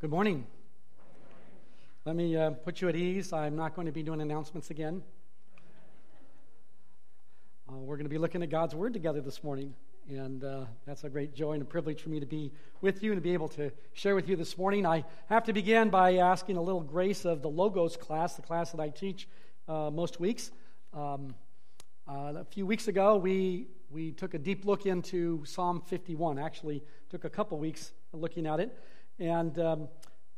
Good morning. Let me uh, put you at ease. I'm not going to be doing announcements again. Uh, we're going to be looking at God's Word together this morning, and uh, that's a great joy and a privilege for me to be with you and to be able to share with you this morning. I have to begin by asking a little grace of the Logos class, the class that I teach uh, most weeks. Um, uh, a few weeks ago, we we took a deep look into Psalm 51. Actually, took a couple weeks looking at it. And, um,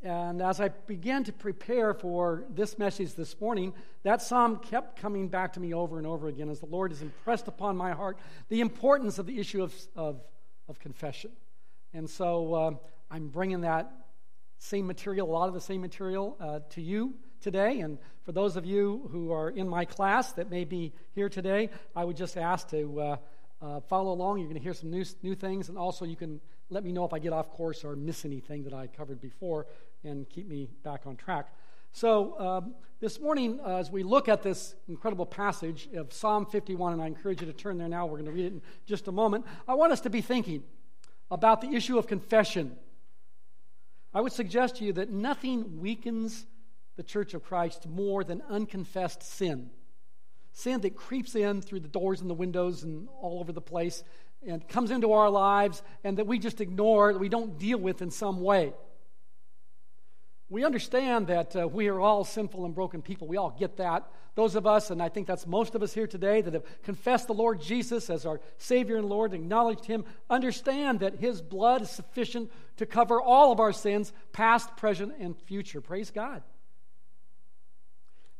and as I began to prepare for this message this morning, that psalm kept coming back to me over and over again as the Lord has impressed upon my heart the importance of the issue of, of, of confession. And so uh, I'm bringing that same material, a lot of the same material, uh, to you today. And for those of you who are in my class that may be here today, I would just ask to uh, uh, follow along. You're going to hear some new, new things, and also you can let me know if I get off course or miss anything that I covered before and keep me back on track. So, um, this morning, uh, as we look at this incredible passage of Psalm 51, and I encourage you to turn there now, we're going to read it in just a moment. I want us to be thinking about the issue of confession. I would suggest to you that nothing weakens the church of Christ more than unconfessed sin. Sin that creeps in through the doors and the windows and all over the place and comes into our lives and that we just ignore, that we don't deal with in some way. We understand that uh, we are all sinful and broken people. We all get that. Those of us, and I think that's most of us here today, that have confessed the Lord Jesus as our Savior and Lord, acknowledged Him, understand that His blood is sufficient to cover all of our sins, past, present, and future. Praise God.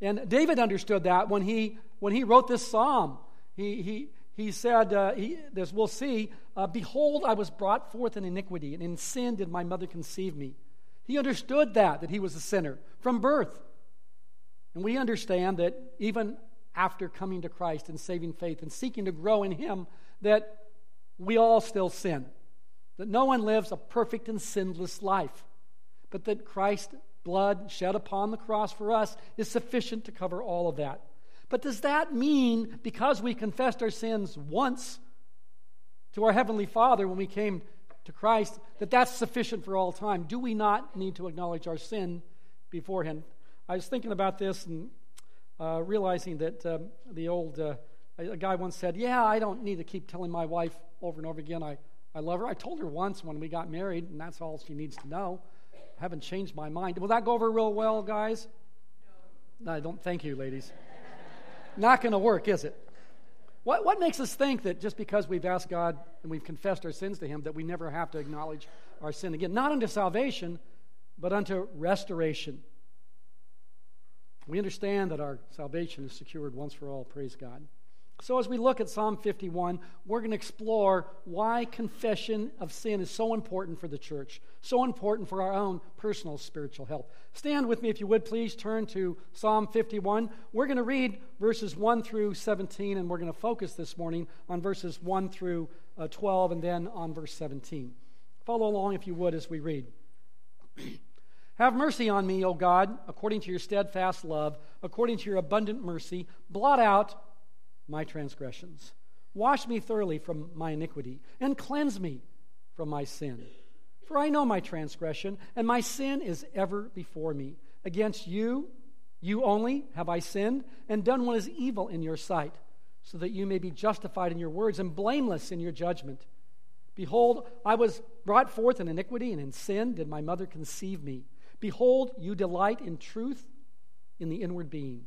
And David understood that when he, when he wrote this psalm. He, he, he said, uh, he, as we'll see, uh, Behold, I was brought forth in iniquity, and in sin did my mother conceive me. He understood that, that he was a sinner from birth. And we understand that even after coming to Christ and saving faith and seeking to grow in Him, that we all still sin. That no one lives a perfect and sinless life, but that Christ's blood shed upon the cross for us is sufficient to cover all of that. But does that mean because we confessed our sins once to our Heavenly Father when we came to Christ, that that's sufficient for all time? Do we not need to acknowledge our sin beforehand? I was thinking about this and uh, realizing that um, the old uh, a guy once said, Yeah, I don't need to keep telling my wife over and over again I, I love her. I told her once when we got married, and that's all she needs to know. I haven't changed my mind. Will that go over real well, guys? No, I don't. Thank you, ladies. Not going to work, is it? What, what makes us think that just because we've asked God and we've confessed our sins to Him, that we never have to acknowledge our sin again? Not unto salvation, but unto restoration. We understand that our salvation is secured once for all, praise God. So, as we look at Psalm 51, we're going to explore why confession of sin is so important for the church, so important for our own personal spiritual health. Stand with me, if you would, please. Turn to Psalm 51. We're going to read verses 1 through 17, and we're going to focus this morning on verses 1 through uh, 12 and then on verse 17. Follow along, if you would, as we read. Have mercy on me, O God, according to your steadfast love, according to your abundant mercy. Blot out my transgressions. Wash me thoroughly from my iniquity, and cleanse me from my sin. For I know my transgression, and my sin is ever before me. Against you, you only, have I sinned, and done what is evil in your sight, so that you may be justified in your words and blameless in your judgment. Behold, I was brought forth in iniquity, and in sin did my mother conceive me. Behold, you delight in truth in the inward being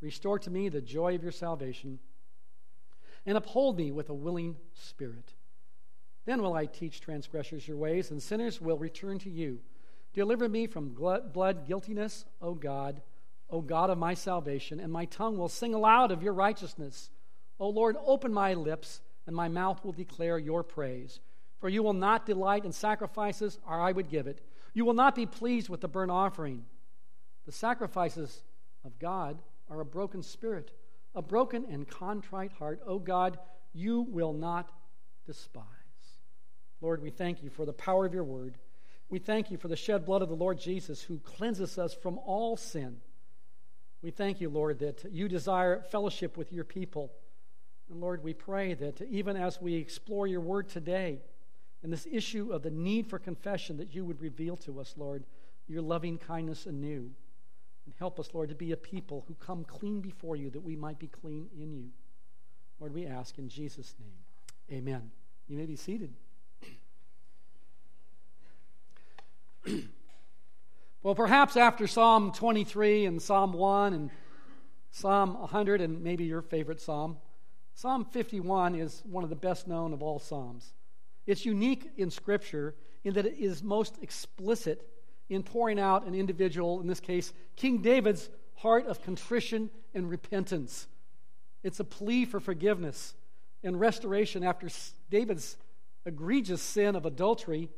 Restore to me the joy of your salvation, and uphold me with a willing spirit. Then will I teach transgressors your ways, and sinners will return to you. Deliver me from blood guiltiness, O God, O God of my salvation, and my tongue will sing aloud of your righteousness. O Lord, open my lips, and my mouth will declare your praise. For you will not delight in sacrifices, or I would give it. You will not be pleased with the burnt offering. The sacrifices of God are a broken spirit, a broken and contrite heart. O oh God, you will not despise. Lord, we thank you for the power of your word. We thank you for the shed blood of the Lord Jesus who cleanses us from all sin. We thank you, Lord, that you desire fellowship with your people. And Lord, we pray that even as we explore your word today and this issue of the need for confession, that you would reveal to us, Lord, your loving kindness anew. And help us, Lord, to be a people who come clean before you that we might be clean in you. Lord, we ask in Jesus' name. Amen. You may be seated. well, perhaps after Psalm 23 and Psalm 1 and Psalm 100 and maybe your favorite psalm, Psalm 51 is one of the best known of all psalms. It's unique in Scripture in that it is most explicit in pouring out an individual, in this case, King David's heart of contrition and repentance. It's a plea for forgiveness and restoration after David's egregious sin of adultery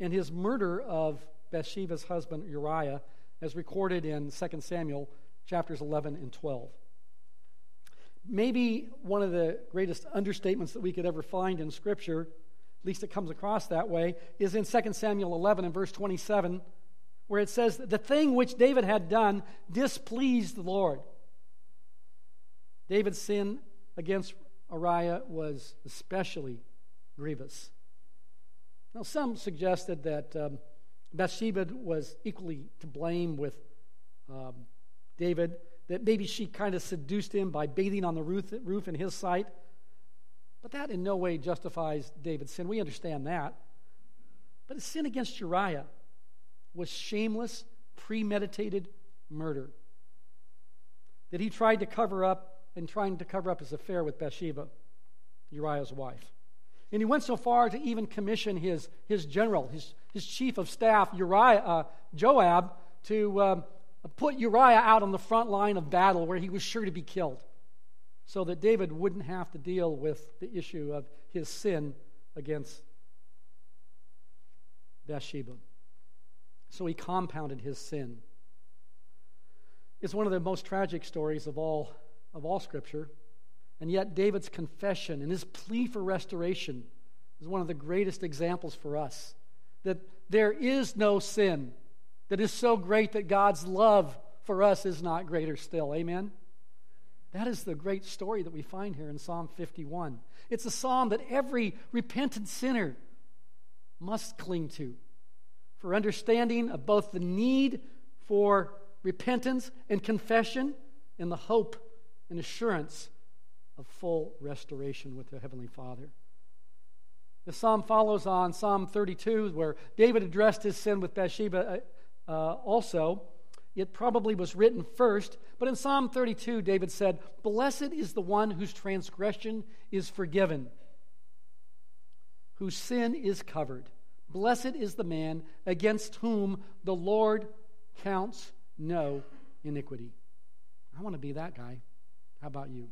and his murder of Bathsheba's husband Uriah, as recorded in 2 Samuel chapters 11 and 12. Maybe one of the greatest understatements that we could ever find in Scripture, at least it comes across that way, is in 2 Samuel 11 and verse 27, where it says, The thing which David had done displeased the Lord. David's sin against Uriah was especially grievous. Now, some suggested that um, Bathsheba was equally to blame with um, David, that maybe she kind of seduced him by bathing on the roof, roof in his sight. But that in no way justifies David's sin. We understand that. But his sin against Uriah was shameless, premeditated murder. That he tried to cover up and trying to cover up his affair with Bathsheba, Uriah's wife. And he went so far to even commission his, his general, his, his chief of staff, Uriah, uh, Joab, to um, put Uriah out on the front line of battle where he was sure to be killed, so that David wouldn't have to deal with the issue of his sin against Bathsheba. So he compounded his sin. It's one of the most tragic stories of all, of all Scripture. And yet, David's confession and his plea for restoration is one of the greatest examples for us that there is no sin that is so great that God's love for us is not greater still. Amen? That is the great story that we find here in Psalm 51. It's a psalm that every repentant sinner must cling to for understanding of both the need for repentance and confession and the hope and assurance of full restoration with the Heavenly Father. The psalm follows on Psalm 32, where David addressed his sin with Bathsheba uh, uh, also. It probably was written first, but in Psalm 32, David said, Blessed is the one whose transgression is forgiven, whose sin is covered. Blessed is the man against whom the Lord counts no iniquity. I want to be that guy. How about you?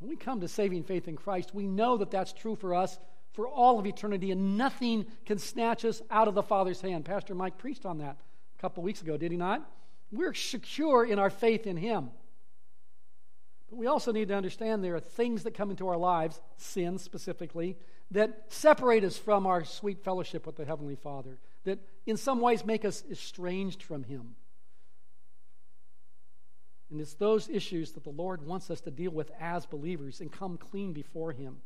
When we come to saving faith in Christ, we know that that's true for us for all of eternity, and nothing can snatch us out of the Father's hand. Pastor Mike preached on that a couple weeks ago, did he not? We're secure in our faith in Him. But we also need to understand there are things that come into our lives, sin specifically, that separate us from our sweet fellowship with the Heavenly Father, that in some ways make us estranged from Him. And it's those issues that the Lord wants us to deal with as believers and come clean before Him.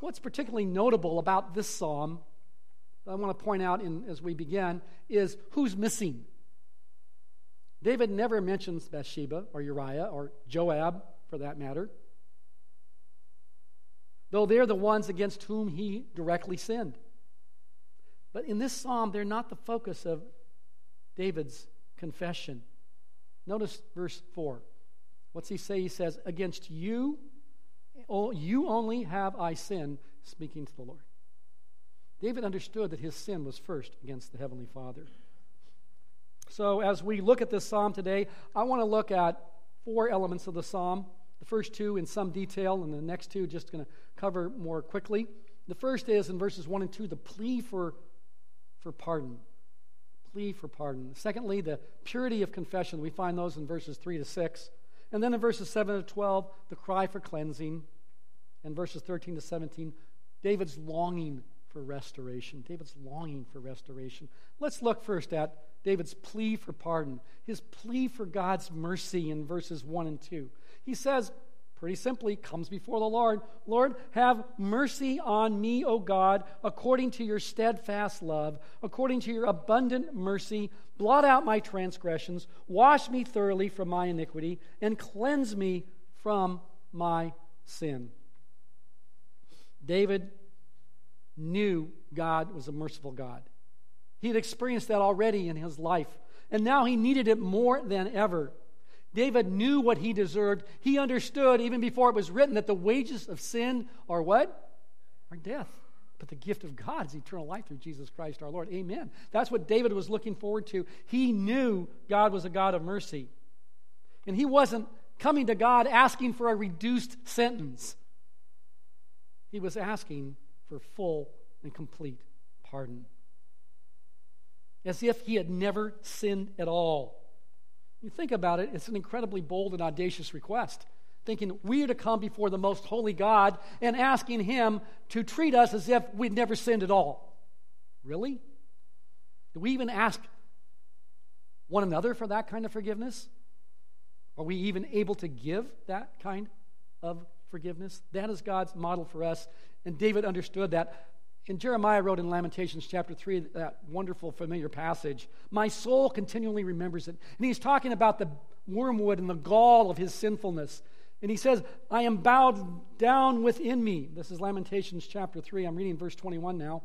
What's particularly notable about this psalm, that I want to point out in, as we begin, is who's missing. David never mentions Bathsheba or Uriah or Joab, for that matter, though they're the ones against whom he directly sinned. But in this psalm, they're not the focus of David's confession. Notice verse 4. What's he say? He says, Against you, you only have I sinned, speaking to the Lord. David understood that his sin was first against the Heavenly Father. So, as we look at this psalm today, I want to look at four elements of the psalm. The first two in some detail, and the next two just going to cover more quickly. The first is in verses 1 and 2 the plea for, for pardon plea for pardon. Secondly, the purity of confession. We find those in verses 3 to 6. And then in verses 7 to 12, the cry for cleansing. And verses 13 to 17, David's longing for restoration. David's longing for restoration. Let's look first at David's plea for pardon, his plea for God's mercy in verses 1 and 2. He says, pretty simply, comes before the Lord Lord, have mercy on me, O God, according to your steadfast love, according to your abundant mercy. Blot out my transgressions, wash me thoroughly from my iniquity, and cleanse me from my sin. David knew God was a merciful God. He had experienced that already in his life, and now he needed it more than ever. David knew what he deserved. He understood, even before it was written, that the wages of sin are what? Are death. But the gift of God is eternal life through Jesus Christ our Lord. Amen. That's what David was looking forward to. He knew God was a God of mercy. And he wasn't coming to God asking for a reduced sentence, he was asking for full and complete pardon. As if he had never sinned at all. You think about it, it's an incredibly bold and audacious request. Thinking we are to come before the most holy God and asking him to treat us as if we'd never sinned at all. Really? Do we even ask one another for that kind of forgiveness? Are we even able to give that kind of forgiveness? That is God's model for us. And David understood that. And Jeremiah wrote in Lamentations chapter 3, that wonderful, familiar passage, My soul continually remembers it. And he's talking about the wormwood and the gall of his sinfulness. And he says, I am bowed down within me. This is Lamentations chapter 3. I'm reading verse 21 now.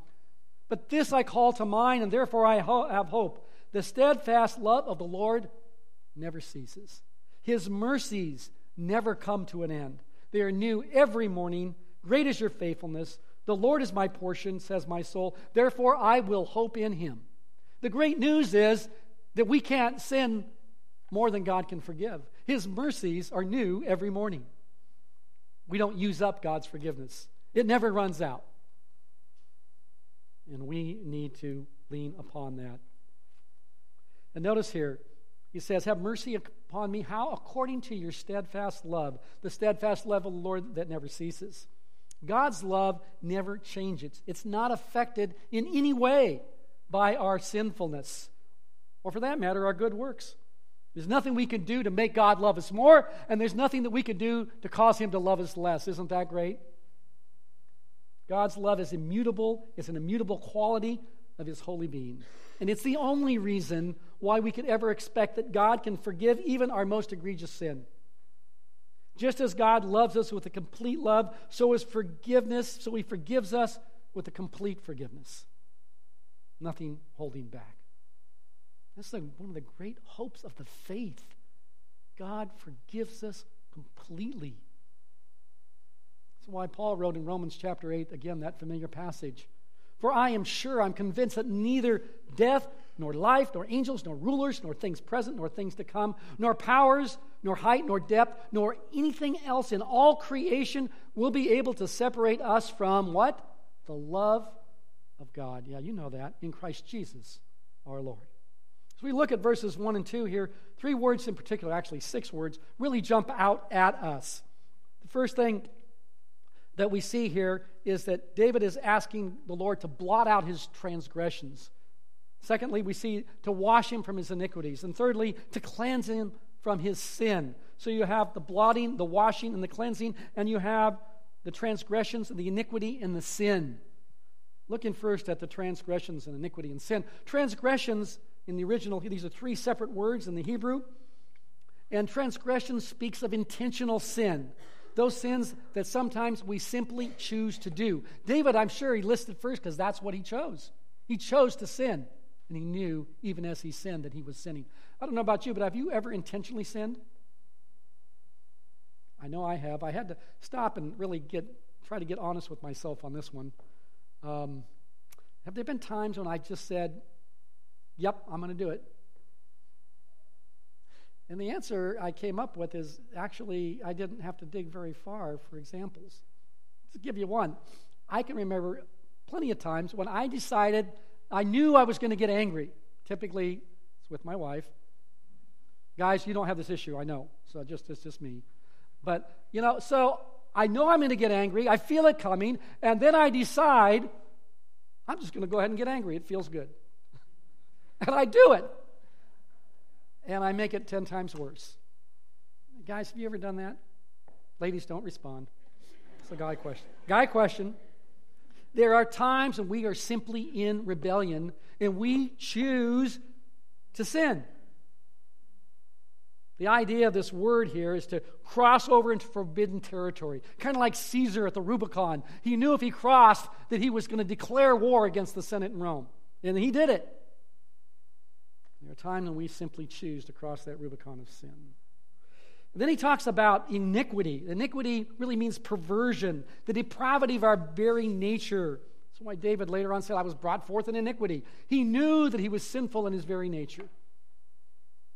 But this I call to mind, and therefore I ho- have hope. The steadfast love of the Lord never ceases, His mercies never come to an end. They are new every morning. Great is your faithfulness. The Lord is my portion, says my soul. Therefore, I will hope in him. The great news is that we can't sin more than God can forgive. His mercies are new every morning. We don't use up God's forgiveness, it never runs out. And we need to lean upon that. And notice here, he says, Have mercy upon me. How? According to your steadfast love, the steadfast love of the Lord that never ceases. God's love never changes. It's not affected in any way by our sinfulness, or for that matter, our good works. There's nothing we can do to make God love us more, and there's nothing that we can do to cause Him to love us less. Isn't that great? God's love is immutable, it's an immutable quality of His holy being. And it's the only reason why we could ever expect that God can forgive even our most egregious sin. Just as God loves us with a complete love, so is forgiveness, so He forgives us with a complete forgiveness. Nothing holding back. That's like one of the great hopes of the faith. God forgives us completely. That's why Paul wrote in Romans chapter 8, again, that familiar passage. For I am sure, I'm convinced that neither death, nor life, nor angels, nor rulers, nor things present, nor things to come, nor powers, nor height, nor depth, nor anything else in all creation will be able to separate us from what? The love of God. Yeah, you know that. In Christ Jesus, our Lord. As we look at verses 1 and 2 here, three words in particular, actually six words, really jump out at us. The first thing that we see here is that David is asking the Lord to blot out his transgressions. Secondly, we see to wash him from his iniquities. And thirdly, to cleanse him from his sin. So you have the blotting, the washing, and the cleansing, and you have the transgressions and the iniquity and the sin. Looking first at the transgressions and iniquity and sin. Transgressions in the original, these are three separate words in the Hebrew. And transgression speaks of intentional sin. Those sins that sometimes we simply choose to do. David, I'm sure he listed first because that's what he chose. He chose to sin. And he knew, even as he sinned, that he was sinning. I don't know about you, but have you ever intentionally sinned? I know I have. I had to stop and really get try to get honest with myself on this one. Um, have there been times when I just said, "Yep, I'm going to do it"? And the answer I came up with is actually I didn't have to dig very far for examples. To give you one, I can remember plenty of times when I decided I knew I was going to get angry Typically, it's with my wife. Guys, you don't have this issue, I know. So just it's just me. But, you know, so I know I'm going to get angry. I feel it coming. And then I decide I'm just going to go ahead and get angry. It feels good. and I do it. And I make it 10 times worse. Guys, have you ever done that? Ladies, don't respond. It's a guy question. Guy question. There are times when we are simply in rebellion and we choose to sin. The idea of this word here is to cross over into forbidden territory, kind of like Caesar at the Rubicon. He knew if he crossed that he was going to declare war against the Senate in Rome, and he did it. There are times when we simply choose to cross that Rubicon of sin. And then he talks about iniquity. Iniquity really means perversion, the depravity of our very nature. That's why David later on said, I was brought forth in iniquity. He knew that he was sinful in his very nature.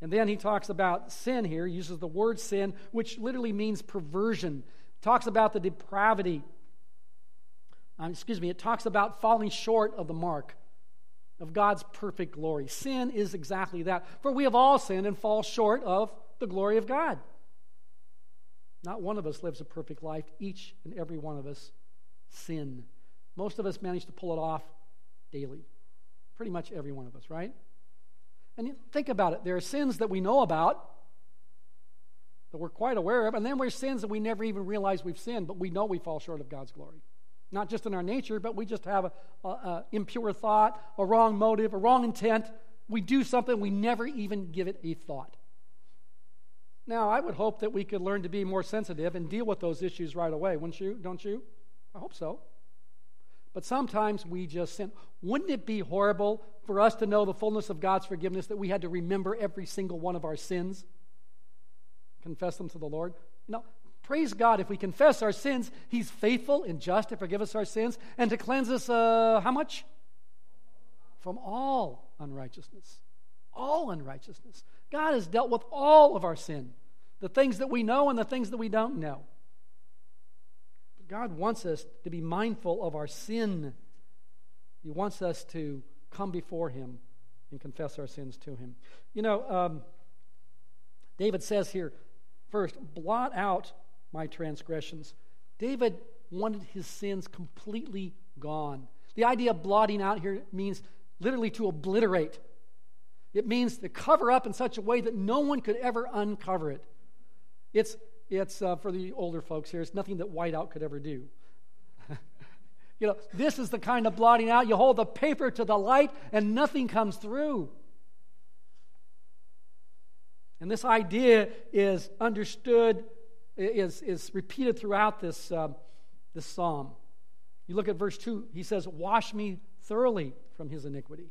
And then he talks about sin here, he uses the word sin, which literally means perversion. Talks about the depravity. Um, excuse me, it talks about falling short of the mark of God's perfect glory. Sin is exactly that. For we have all sinned and fall short of the glory of God. Not one of us lives a perfect life. Each and every one of us sin. Most of us manage to pull it off daily. Pretty much every one of us, right? And think about it there are sins that we know about, that we're quite aware of, and then there's sins that we never even realize we've sinned, but we know we fall short of God's glory. Not just in our nature, but we just have an impure thought, a wrong motive, a wrong intent. We do something, we never even give it a thought. Now, I would hope that we could learn to be more sensitive and deal with those issues right away, wouldn't you? Don't you? I hope so. But sometimes we just sin. Wouldn't it be horrible for us to know the fullness of God's forgiveness that we had to remember every single one of our sins? Confess them to the Lord? Know, praise God if we confess our sins, He's faithful and just to forgive us our sins and to cleanse us, uh, how much? From all unrighteousness. All unrighteousness. God has dealt with all of our sin, the things that we know and the things that we don't know. But God wants us to be mindful of our sin. He wants us to come before Him and confess our sins to Him. You know, um, David says here, first, blot out my transgressions. David wanted his sins completely gone. The idea of blotting out here means literally to obliterate. It means to cover up in such a way that no one could ever uncover it. It's it's uh, for the older folks here, it's nothing that whiteout could ever do. you know, this is the kind of blotting out. You hold the paper to the light and nothing comes through. And this idea is understood, is, is repeated throughout this, uh, this psalm. You look at verse 2, he says, Wash me thoroughly from his iniquity,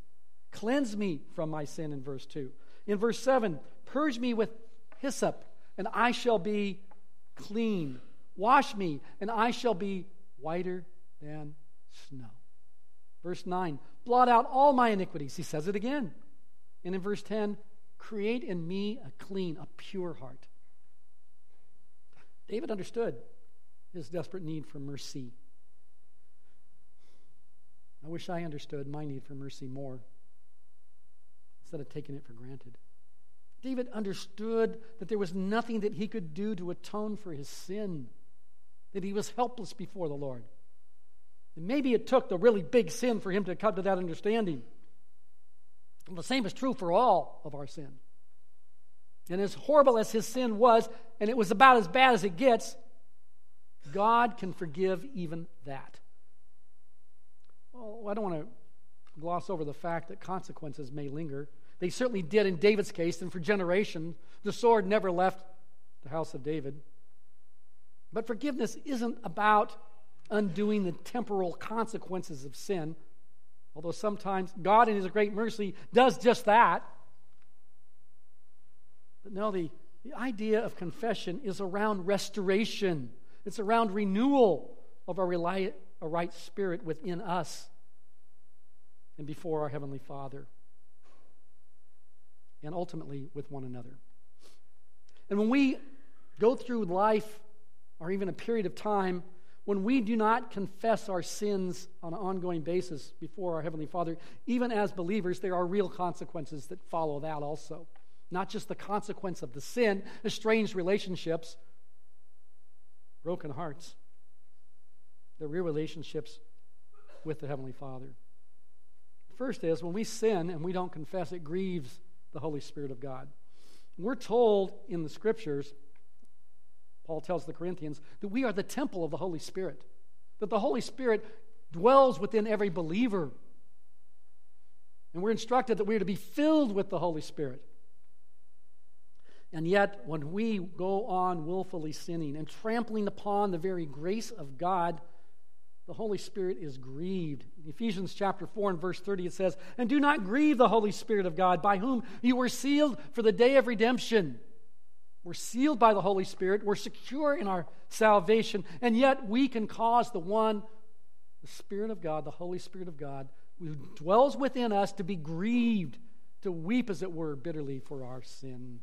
cleanse me from my sin, in verse 2. In verse 7, purge me with hyssop, and I shall be clean. Wash me, and I shall be whiter than snow. Verse 9, blot out all my iniquities. He says it again. And in verse 10, create in me a clean, a pure heart. David understood his desperate need for mercy. I wish I understood my need for mercy more instead of taking it for granted. David understood that there was nothing that he could do to atone for his sin, that he was helpless before the Lord. And maybe it took the really big sin for him to come to that understanding. And the same is true for all of our sin. And as horrible as his sin was, and it was about as bad as it gets, God can forgive even that. Well, I don't want to gloss over the fact that consequences may linger. They certainly did in David's case, and for generations, the sword never left the house of David. But forgiveness isn't about undoing the temporal consequences of sin, although sometimes God, in His great mercy, does just that. But no, the, the idea of confession is around restoration, it's around renewal of a, a right spirit within us and before our Heavenly Father and ultimately with one another. And when we go through life or even a period of time when we do not confess our sins on an ongoing basis before our Heavenly Father, even as believers, there are real consequences that follow that also. Not just the consequence of the sin, estranged relationships, broken hearts, the real relationships with the Heavenly Father. First is when we sin and we don't confess, it grieves the Holy Spirit of God. We're told in the scriptures Paul tells the Corinthians, that we are the temple of the Holy Spirit, that the Holy Spirit dwells within every believer. And we're instructed that we are to be filled with the Holy Spirit. And yet, when we go on willfully sinning and trampling upon the very grace of God, the Holy Spirit is grieved. In Ephesians chapter 4 and verse 30, it says, And do not grieve the Holy Spirit of God, by whom you were sealed for the day of redemption. We're sealed by the Holy Spirit. We're secure in our salvation. And yet we can cause the one, the Spirit of God, the Holy Spirit of God, who dwells within us to be grieved, to weep, as it were, bitterly for our sin.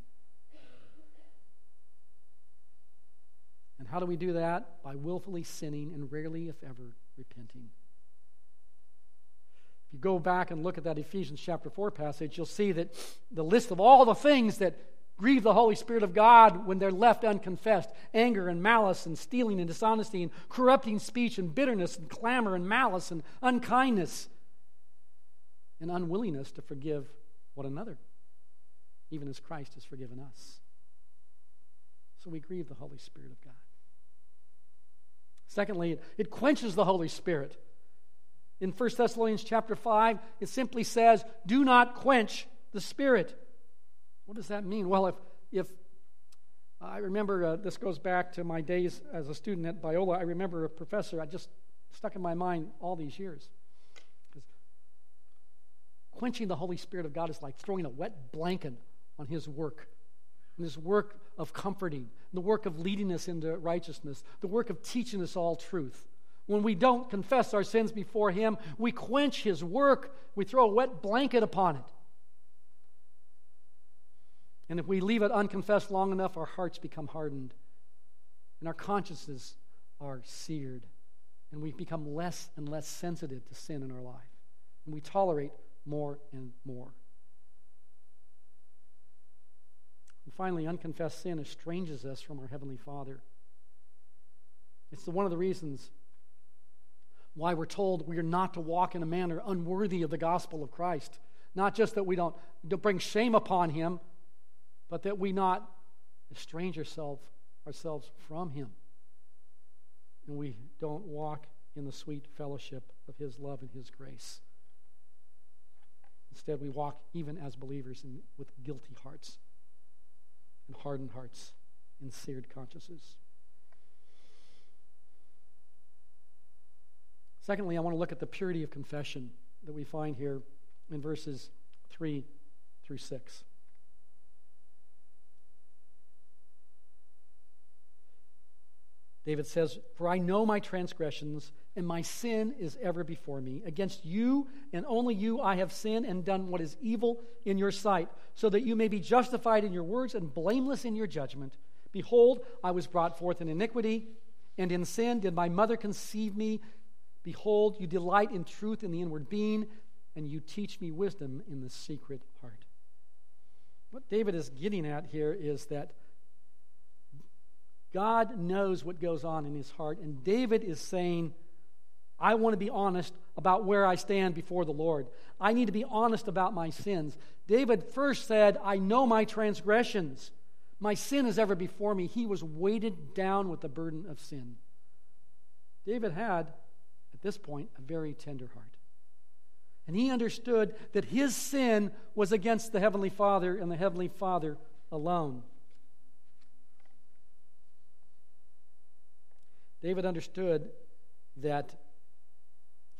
And how do we do that? By willfully sinning and rarely, if ever, repenting. If you go back and look at that Ephesians chapter 4 passage, you'll see that the list of all the things that grieve the Holy Spirit of God when they're left unconfessed anger and malice and stealing and dishonesty and corrupting speech and bitterness and clamor and malice and unkindness and unwillingness to forgive one another, even as Christ has forgiven us. So we grieve the Holy Spirit of God. Secondly, it quenches the Holy Spirit. In 1 Thessalonians chapter 5, it simply says, Do not quench the Spirit. What does that mean? Well, if, if I remember, uh, this goes back to my days as a student at Biola, I remember a professor, I just stuck in my mind all these years. Quenching the Holy Spirit of God is like throwing a wet blanket on His work, and His work of comforting, the work of leading us into righteousness, the work of teaching us all truth. When we don't confess our sins before Him, we quench His work, we throw a wet blanket upon it. And if we leave it unconfessed long enough, our hearts become hardened and our consciences are seared. And we become less and less sensitive to sin in our life. And we tolerate more and more. And finally, unconfessed sin estranges us from our Heavenly Father. It's one of the reasons why we're told we are not to walk in a manner unworthy of the gospel of Christ. Not just that we don't, don't bring shame upon Him, but that we not estrange ourselves, ourselves from Him. And we don't walk in the sweet fellowship of His love and His grace. Instead, we walk even as believers in, with guilty hearts and hardened hearts and seared consciences. Secondly, I want to look at the purity of confession that we find here in verses 3 through 6. David says, For I know my transgressions, and my sin is ever before me. Against you and only you I have sinned and done what is evil in your sight, so that you may be justified in your words and blameless in your judgment. Behold, I was brought forth in iniquity, and in sin did my mother conceive me. Behold, you delight in truth in the inward being, and you teach me wisdom in the secret heart. What David is getting at here is that God knows what goes on in his heart. And David is saying, I want to be honest about where I stand before the Lord. I need to be honest about my sins. David first said, I know my transgressions. My sin is ever before me. He was weighted down with the burden of sin. David had, at this point, a very tender heart. And he understood that his sin was against the Heavenly Father and the Heavenly Father alone. David understood that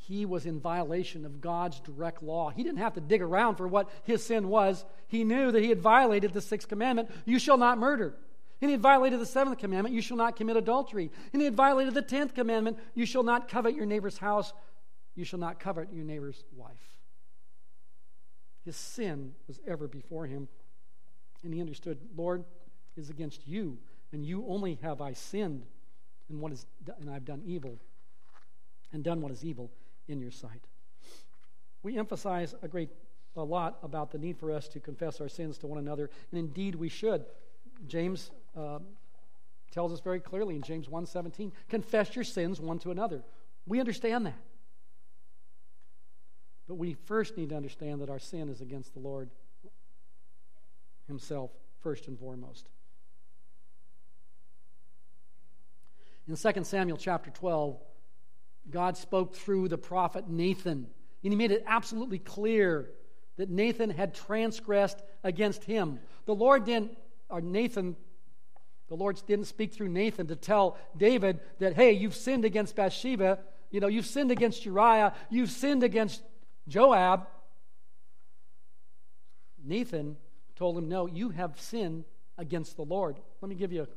he was in violation of God's direct law. He didn't have to dig around for what his sin was. He knew that he had violated the sixth commandment you shall not murder. And he had violated the seventh commandment you shall not commit adultery. And he had violated the tenth commandment you shall not covet your neighbor's house, you shall not covet your neighbor's wife. His sin was ever before him. And he understood, Lord, is against you, and you only have I sinned and what is and I've done evil and done what is evil in your sight. We emphasize a great a lot about the need for us to confess our sins to one another, and indeed we should. James uh, tells us very clearly in James 1:17, confess your sins one to another. We understand that. But we first need to understand that our sin is against the Lord himself first and foremost. In 2 Samuel chapter 12, God spoke through the prophet Nathan, and he made it absolutely clear that Nathan had transgressed against him. The Lord didn't, or Nathan, the Lord didn't speak through Nathan to tell David that, hey, you've sinned against Bathsheba, you know, you've sinned against Uriah, you've sinned against Joab. Nathan told him, no, you have sinned against the Lord. Let me give you a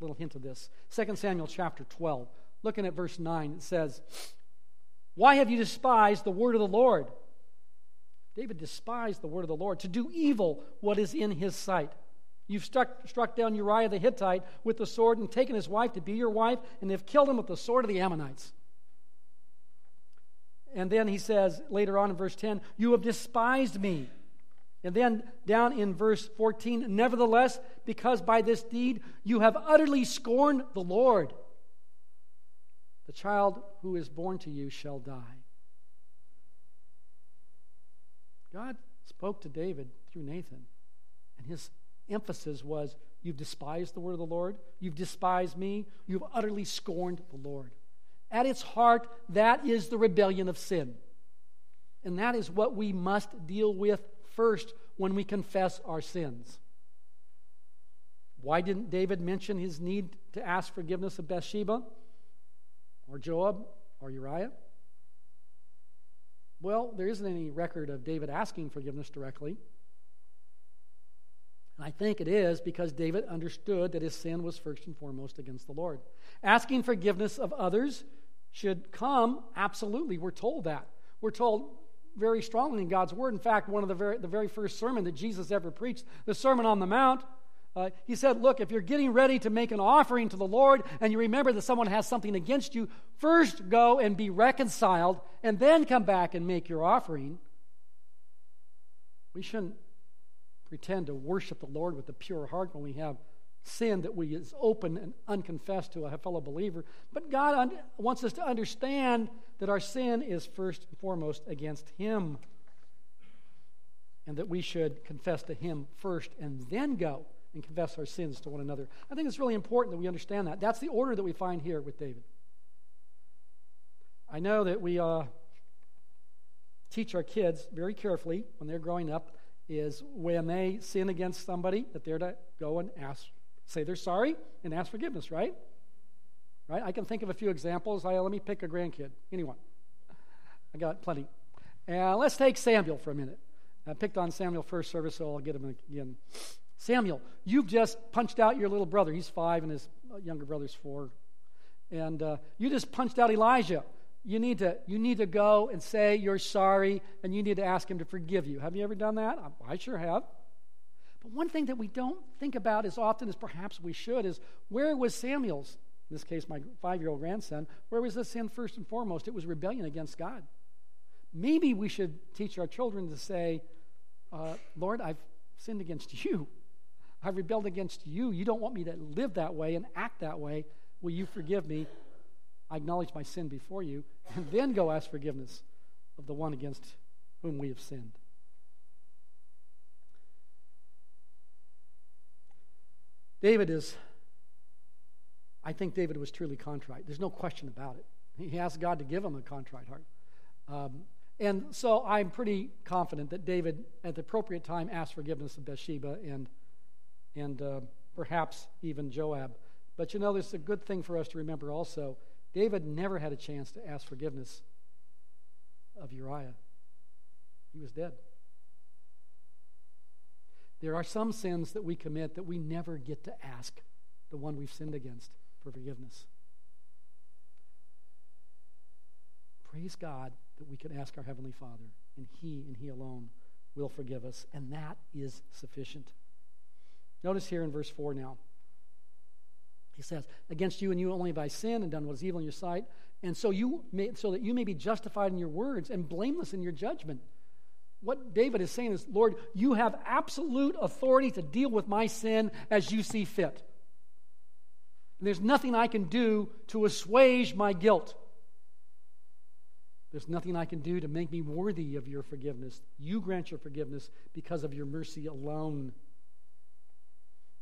little hint of this. 2 Samuel chapter 12, looking at verse 9, it says, Why have you despised the word of the Lord? David despised the word of the Lord to do evil what is in his sight. You've struck, struck down Uriah the Hittite with the sword and taken his wife to be your wife, and have killed him with the sword of the Ammonites. And then he says later on in verse 10, You have despised me and then down in verse 14, nevertheless, because by this deed you have utterly scorned the Lord, the child who is born to you shall die. God spoke to David through Nathan, and his emphasis was You've despised the word of the Lord, you've despised me, you've utterly scorned the Lord. At its heart, that is the rebellion of sin. And that is what we must deal with first when we confess our sins. Why didn't David mention his need to ask forgiveness of Bathsheba or Joab or Uriah? Well, there isn't any record of David asking forgiveness directly. And I think it is because David understood that his sin was first and foremost against the Lord. Asking forgiveness of others should come, absolutely. We're told that. We're told very strongly in God's Word. In fact, one of the very, the very first sermon that Jesus ever preached, the Sermon on the Mount, uh, he said, Look, if you're getting ready to make an offering to the Lord and you remember that someone has something against you, first go and be reconciled and then come back and make your offering. We shouldn't pretend to worship the Lord with a pure heart when we have sin that we is open and unconfessed to a fellow believer. But God un- wants us to understand that our sin is first and foremost against Him. And that we should confess to Him first and then go and confess our sins to one another. I think it's really important that we understand that. That's the order that we find here with David. I know that we uh, teach our kids very carefully when they're growing up is when they sin against somebody that they're to go and ask say they're sorry and ask forgiveness, right? Right? I can think of a few examples. I, let me pick a grandkid. Anyone? I got plenty. Uh, let's take Samuel for a minute. I picked on Samuel first service, so I'll get him again. Samuel, you've just punched out your little brother. He's five, and his younger brother's four. And uh, you just punched out Elijah. You need, to, you need to go and say you're sorry, and you need to ask him to forgive you. Have you ever done that? I, I sure have. But one thing that we don't think about as often as perhaps we should is where was Samuel's, in this case, my five year old grandson, where was the sin first and foremost? It was rebellion against God. Maybe we should teach our children to say, uh, Lord, I've sinned against you. I've rebelled against you. You don't want me to live that way and act that way. Will you forgive me? I acknowledge my sin before you, and then go ask forgiveness of the one against whom we have sinned. David is, I think David was truly contrite. There's no question about it. He asked God to give him a contrite heart. Um, and so I'm pretty confident that David, at the appropriate time, asked forgiveness of Bathsheba and, and uh, perhaps even Joab. But you know, there's a good thing for us to remember also. David never had a chance to ask forgiveness of Uriah, he was dead. There are some sins that we commit that we never get to ask the one we've sinned against for forgiveness. Praise God that we can ask our Heavenly Father, and He and He alone will forgive us, and that is sufficient. Notice here in verse 4 now. He says, Against you and you only I sinned and done what is evil in your sight, and so, you may, so that you may be justified in your words and blameless in your judgment. What David is saying is, Lord, you have absolute authority to deal with my sin as you see fit. And there's nothing I can do to assuage my guilt. There's nothing I can do to make me worthy of your forgiveness. You grant your forgiveness because of your mercy alone.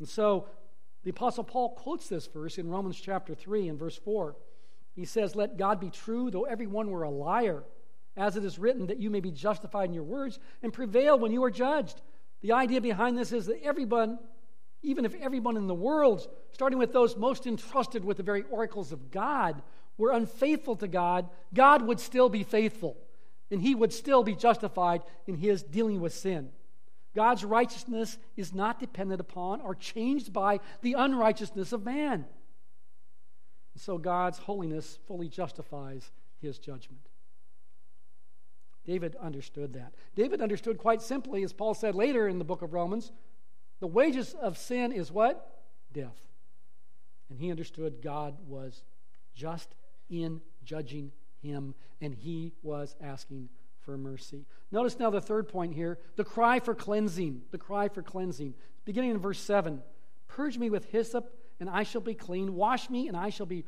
And so the Apostle Paul quotes this verse in Romans chapter 3 and verse 4. He says, Let God be true, though everyone were a liar, as it is written, that you may be justified in your words and prevail when you are judged. The idea behind this is that everyone, even if everyone in the world, starting with those most entrusted with the very oracles of God, were unfaithful to God, God would still be faithful, and he would still be justified in his dealing with sin. God's righteousness is not dependent upon or changed by the unrighteousness of man. So God's holiness fully justifies his judgment. David understood that. David understood quite simply, as Paul said later in the book of Romans, the wages of sin is what? Death. And he understood God was just in judging him, and he was asking for mercy. Notice now the third point here the cry for cleansing. The cry for cleansing. Beginning in verse 7 Purge me with hyssop, and I shall be clean. Wash me, and I shall be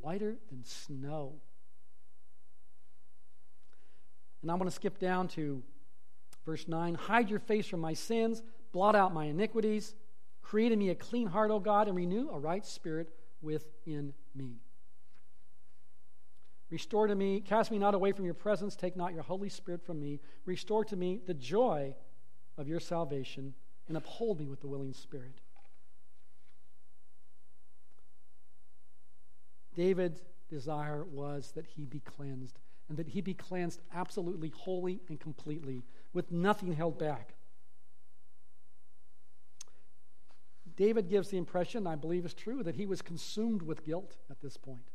whiter than snow. And I'm going to skip down to verse 9 Hide your face from my sins, blot out my iniquities. Create in me a clean heart, O God, and renew a right spirit within me. Restore to me, cast me not away from your presence, take not your Holy Spirit from me. Restore to me the joy of your salvation, and uphold me with the willing spirit. David's desire was that he be cleansed, and that he be cleansed absolutely, wholly, and completely, with nothing held back. David gives the impression, I believe is true, that he was consumed with guilt at this point.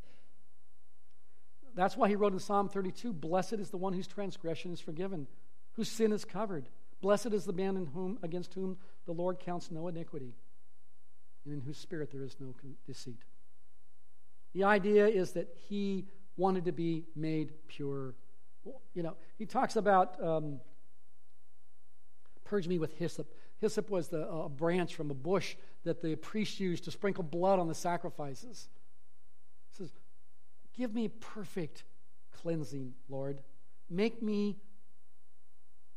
That's why he wrote in Psalm 32 Blessed is the one whose transgression is forgiven, whose sin is covered. Blessed is the man in whom, against whom the Lord counts no iniquity, and in whose spirit there is no deceit. The idea is that he wanted to be made pure. You know, he talks about um, purge me with hyssop. Hyssop was the uh, branch from a bush that the priests used to sprinkle blood on the sacrifices. Give me perfect cleansing, Lord. Make me,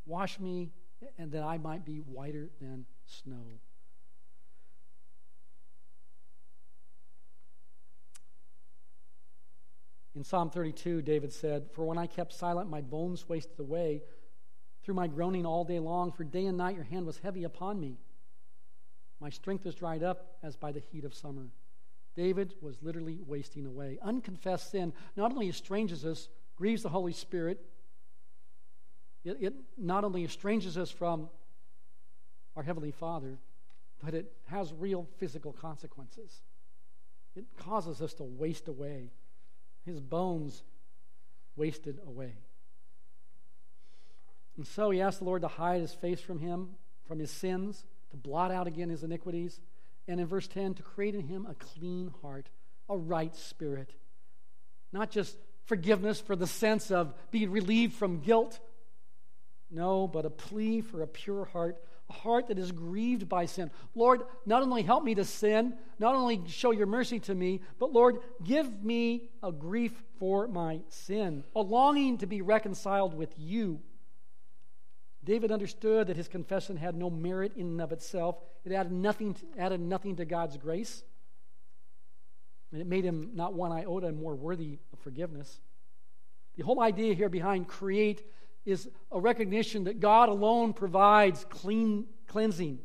wash me, and that I might be whiter than snow. In Psalm 32, David said, For when I kept silent, my bones wasted away through my groaning all day long. For day and night your hand was heavy upon me. My strength was dried up as by the heat of summer. David was literally wasting away. Unconfessed sin not only estranges us, grieves the Holy Spirit, it, it not only estranges us from our Heavenly Father, but it has real physical consequences. It causes us to waste away his bones wasted away. And so he asked the Lord to hide his face from him, from his sins, to blot out again his iniquities. And in verse 10, to create in him a clean heart, a right spirit. Not just forgiveness for the sense of being relieved from guilt. No, but a plea for a pure heart a heart that is grieved by sin. Lord, not only help me to sin, not only show your mercy to me, but Lord, give me a grief for my sin, a longing to be reconciled with you. David understood that his confession had no merit in and of itself. It added nothing to, added nothing to God's grace. And it made him not one iota more worthy of forgiveness. The whole idea here behind create is a recognition that God alone provides clean cleansing.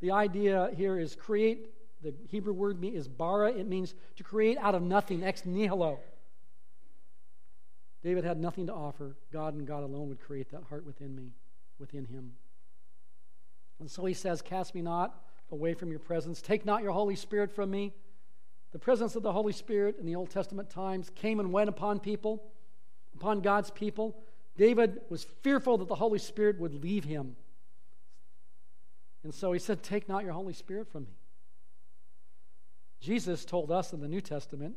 The idea here is create. The Hebrew word is bara. It means to create out of nothing, ex nihilo. David had nothing to offer. God and God alone would create that heart within me, within him. And so he says, Cast me not away from your presence. Take not your Holy Spirit from me. The presence of the Holy Spirit in the Old Testament times came and went upon people, upon God's people. David was fearful that the Holy Spirit would leave him. And so he said, Take not your Holy Spirit from me. Jesus told us in the New Testament,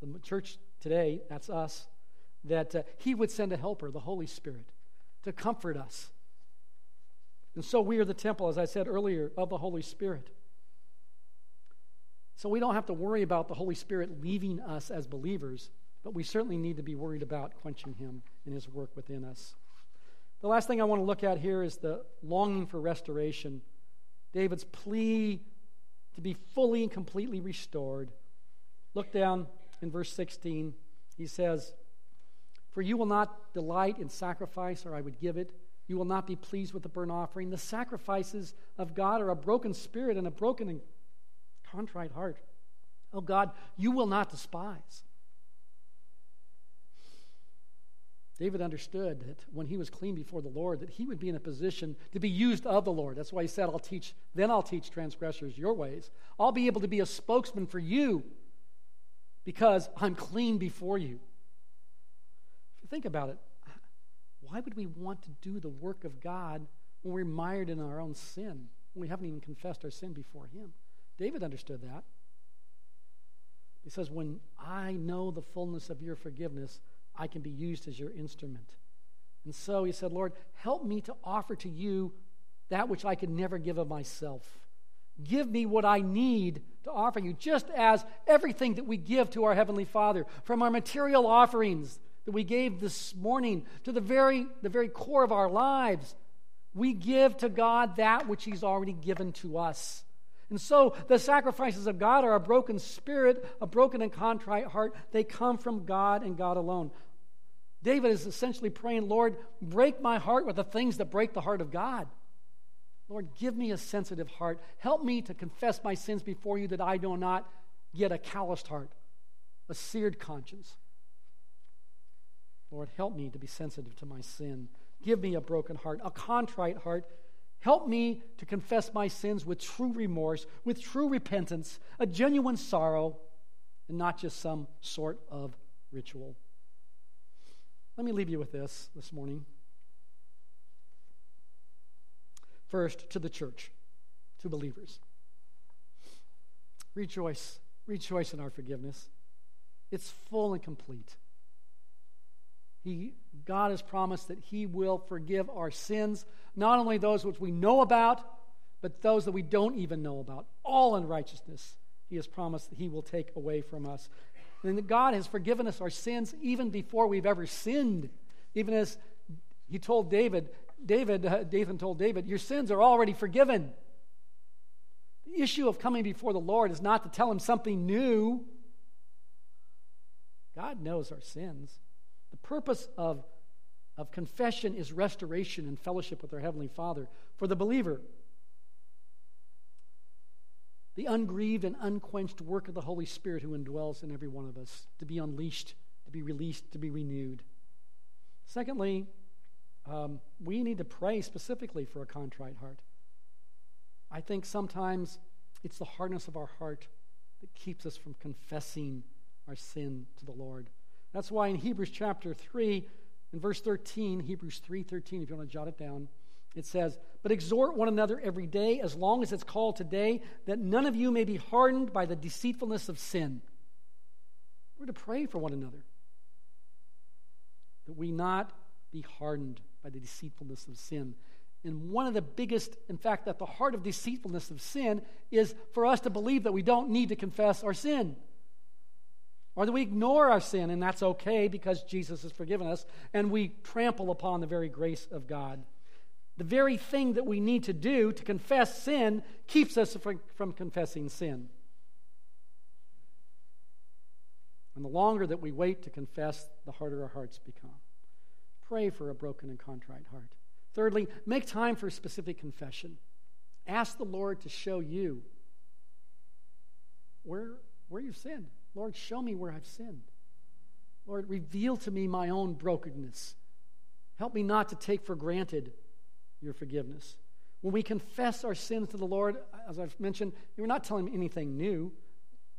the church today, that's us, that uh, he would send a helper, the Holy Spirit, to comfort us. And so we are the temple, as I said earlier, of the Holy Spirit. So we don't have to worry about the Holy Spirit leaving us as believers, but we certainly need to be worried about quenching him in his work within us. The last thing I want to look at here is the longing for restoration. David's plea to be fully and completely restored. Look down in verse 16. He says, For you will not delight in sacrifice, or I would give it. You will not be pleased with the burnt offering. The sacrifices of God are a broken spirit and a broken and contrite heart. Oh God, you will not despise. David understood that when he was clean before the Lord, that he would be in a position to be used of the Lord. That's why he said, I'll teach, then I'll teach transgressors your ways. I'll be able to be a spokesman for you because I'm clean before you. Think about it, why would we want to do the work of God when we're mired in our own sin, when we haven't even confessed our sin before him? David understood that. He says, When I know the fullness of your forgiveness, I can be used as your instrument. And so he said, Lord, help me to offer to you that which I could never give of myself. Give me what I need to offer you, just as everything that we give to our Heavenly Father, from our material offerings that we gave this morning to the very, the very core of our lives, we give to God that which He's already given to us. And so the sacrifices of God are a broken spirit, a broken and contrite heart. They come from God and God alone. David is essentially praying, Lord, break my heart with the things that break the heart of God. Lord, give me a sensitive heart. Help me to confess my sins before you that I do not get a calloused heart, a seared conscience. Lord, help me to be sensitive to my sin. Give me a broken heart, a contrite heart Help me to confess my sins with true remorse, with true repentance, a genuine sorrow, and not just some sort of ritual. Let me leave you with this this morning. First, to the church, to believers. Rejoice. Rejoice in our forgiveness. It's full and complete. He, God has promised that He will forgive our sins, not only those which we know about, but those that we don't even know about. All unrighteousness, He has promised that He will take away from us. And that God has forgiven us our sins even before we've ever sinned. Even as He told David, David, uh, Nathan told David, Your sins are already forgiven. The issue of coming before the Lord is not to tell Him something new. God knows our sins. Purpose of, of confession is restoration and fellowship with our Heavenly Father. For the believer, the ungrieved and unquenched work of the Holy Spirit who indwells in every one of us to be unleashed, to be released, to be renewed. Secondly, um, we need to pray specifically for a contrite heart. I think sometimes it's the hardness of our heart that keeps us from confessing our sin to the Lord. That's why in Hebrews chapter 3, in verse 13, Hebrews 3:13, if you want to jot it down, it says, But exhort one another every day, as long as it's called today, that none of you may be hardened by the deceitfulness of sin. We're to pray for one another. That we not be hardened by the deceitfulness of sin. And one of the biggest, in fact, at the heart of deceitfulness of sin is for us to believe that we don't need to confess our sin. Or that we ignore our sin, and that's okay because Jesus has forgiven us, and we trample upon the very grace of God. The very thing that we need to do to confess sin keeps us from, from confessing sin. And the longer that we wait to confess, the harder our hearts become. Pray for a broken and contrite heart. Thirdly, make time for specific confession. Ask the Lord to show you where, where you've sinned. Lord, show me where I've sinned. Lord, reveal to me my own brokenness. Help me not to take for granted your forgiveness. When we confess our sins to the Lord, as I've mentioned, we're not telling him anything new.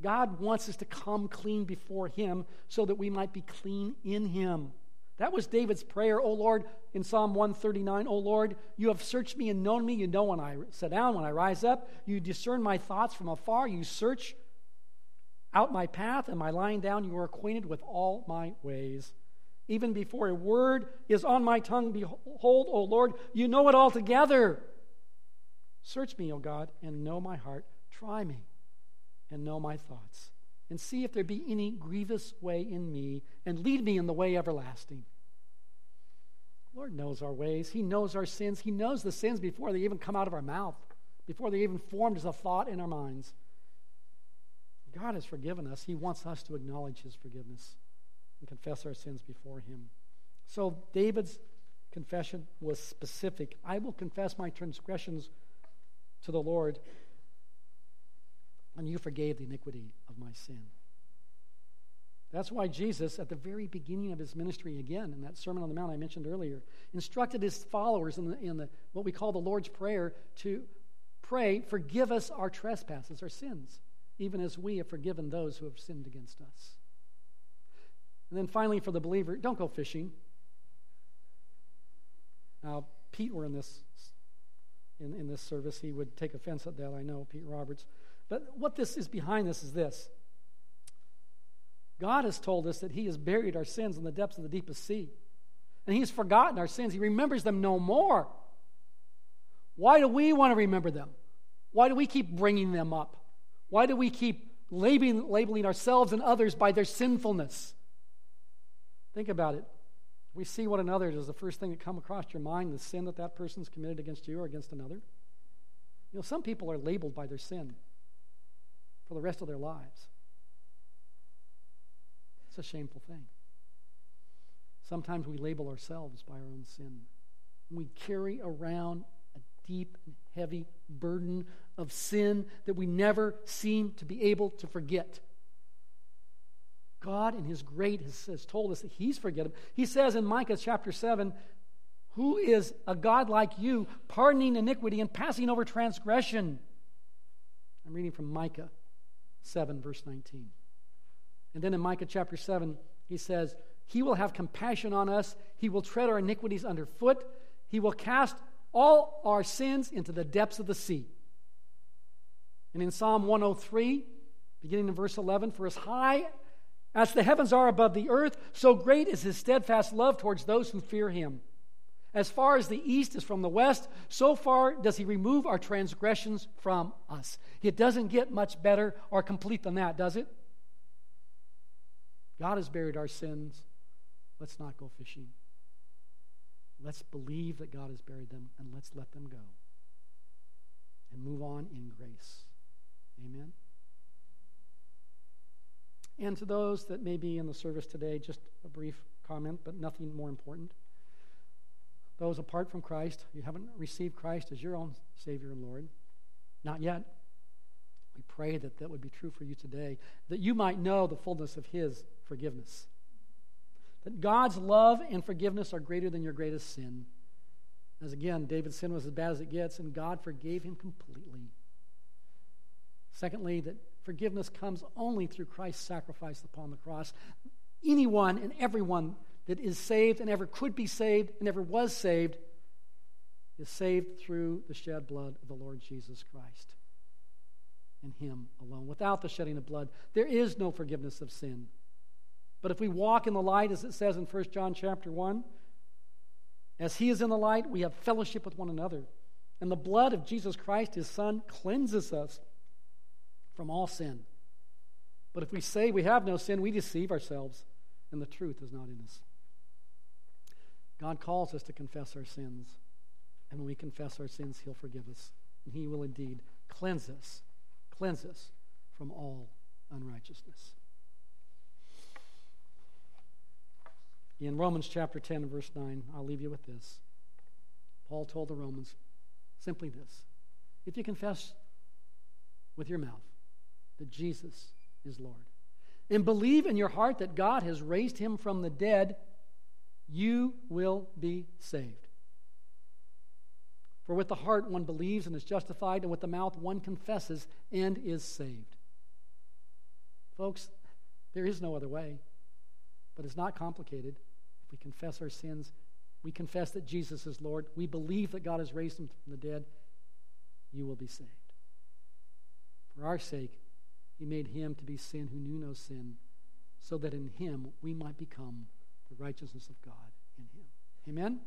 God wants us to come clean before him so that we might be clean in him. That was David's prayer, O Lord, in Psalm 139. O Lord, you have searched me and known me. You know when I sit down, when I rise up. You discern my thoughts from afar. You search out my path and my lying down. You are acquainted with all my ways. Even before a word is on my tongue, behold, O Lord, you know it altogether. Search me, O God, and know my heart. Try me and know my thoughts. And see if there be any grievous way in me, and lead me in the way everlasting. Lord knows our ways. He knows our sins. He knows the sins before they even come out of our mouth, before they even formed as a thought in our minds. God has forgiven us. He wants us to acknowledge His forgiveness and confess our sins before Him. So David's confession was specific. I will confess my transgressions to the Lord, and you forgave the iniquity of my sin. That's why Jesus, at the very beginning of his ministry, again, in that Sermon on the Mount I mentioned earlier, instructed his followers in, the, in the, what we call the Lord's Prayer to pray, Forgive us our trespasses, our sins, even as we have forgiven those who have sinned against us. And then finally, for the believer, don't go fishing. Now, Pete were in this in, in this service. He would take offense at that, I know, Pete Roberts. But what this is behind this is this God has told us that He has buried our sins in the depths of the deepest sea. And He's forgotten our sins. He remembers them no more. Why do we want to remember them? Why do we keep bringing them up? Why do we keep labeling, labeling ourselves and others by their sinfulness? Think about it. We see one another as the first thing that come across your mind, the sin that that person's committed against you or against another. You know, some people are labeled by their sin for the rest of their lives. It's a shameful thing. Sometimes we label ourselves by our own sin. We carry around deep and heavy burden of sin that we never seem to be able to forget. God, in His great, has, told us that He's forgettable. He says in Micah chapter 7, Who is a God like you, pardoning iniquity and passing over transgression? I'm reading from Micah 7, verse 19. And then in Micah chapter 7, he says, He will have compassion on us, He will tread our iniquities underfoot, He will cast all our sins into the depths of the sea. And in Psalm 103, beginning in verse 11, For as high as the heavens are above the earth, so great is his steadfast love towards those who fear him. As far as the east is from the west, so far does he remove our transgressions from us. It doesn't get much better or complete than that, does it? God has buried our sins. Let's not go fishing. Let's believe that God has buried them and let's let them go and move on in grace. Amen. And to those that may be in the service today, just a brief comment, but nothing more important. Those apart from Christ, you haven't received Christ as your own Savior and Lord. Not yet. We pray that that would be true for you today, that you might know the fullness of His forgiveness. That God's love and forgiveness are greater than your greatest sin. As again, David's sin was as bad as it gets, and God forgave him completely. Secondly, that forgiveness comes only through Christ's sacrifice upon the cross. Anyone and everyone that is saved and ever could be saved and ever was saved is saved through the shed blood of the Lord Jesus Christ and Him alone. Without the shedding of blood, there is no forgiveness of sin. But if we walk in the light, as it says in 1 John chapter 1, as He is in the light, we have fellowship with one another. And the blood of Jesus Christ, His Son, cleanses us from all sin. But if we say we have no sin, we deceive ourselves, and the truth is not in us. God calls us to confess our sins. And when we confess our sins, He'll forgive us. And He will indeed cleanse us, cleanse us from all unrighteousness. In Romans chapter 10, verse 9, I'll leave you with this. Paul told the Romans simply this If you confess with your mouth that Jesus is Lord. And believe in your heart that God has raised him from the dead, you will be saved. For with the heart one believes and is justified, and with the mouth one confesses and is saved. Folks, there is no other way, but it's not complicated. We confess our sins, we confess that Jesus is Lord, we believe that God has raised him from the dead, you will be saved. For our sake, He made him to be sin who knew no sin, so that in him we might become the righteousness of God in him. Amen?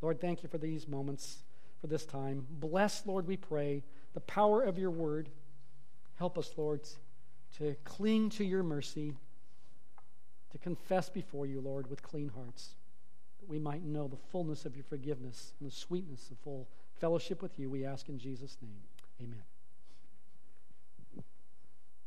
Lord, thank you for these moments, for this time. Bless, Lord, we pray, the power of your word. Help us, Lord, to cling to your mercy, to confess before you, Lord, with clean hearts, that we might know the fullness of your forgiveness and the sweetness of full fellowship with you. We ask in Jesus' name. Amen.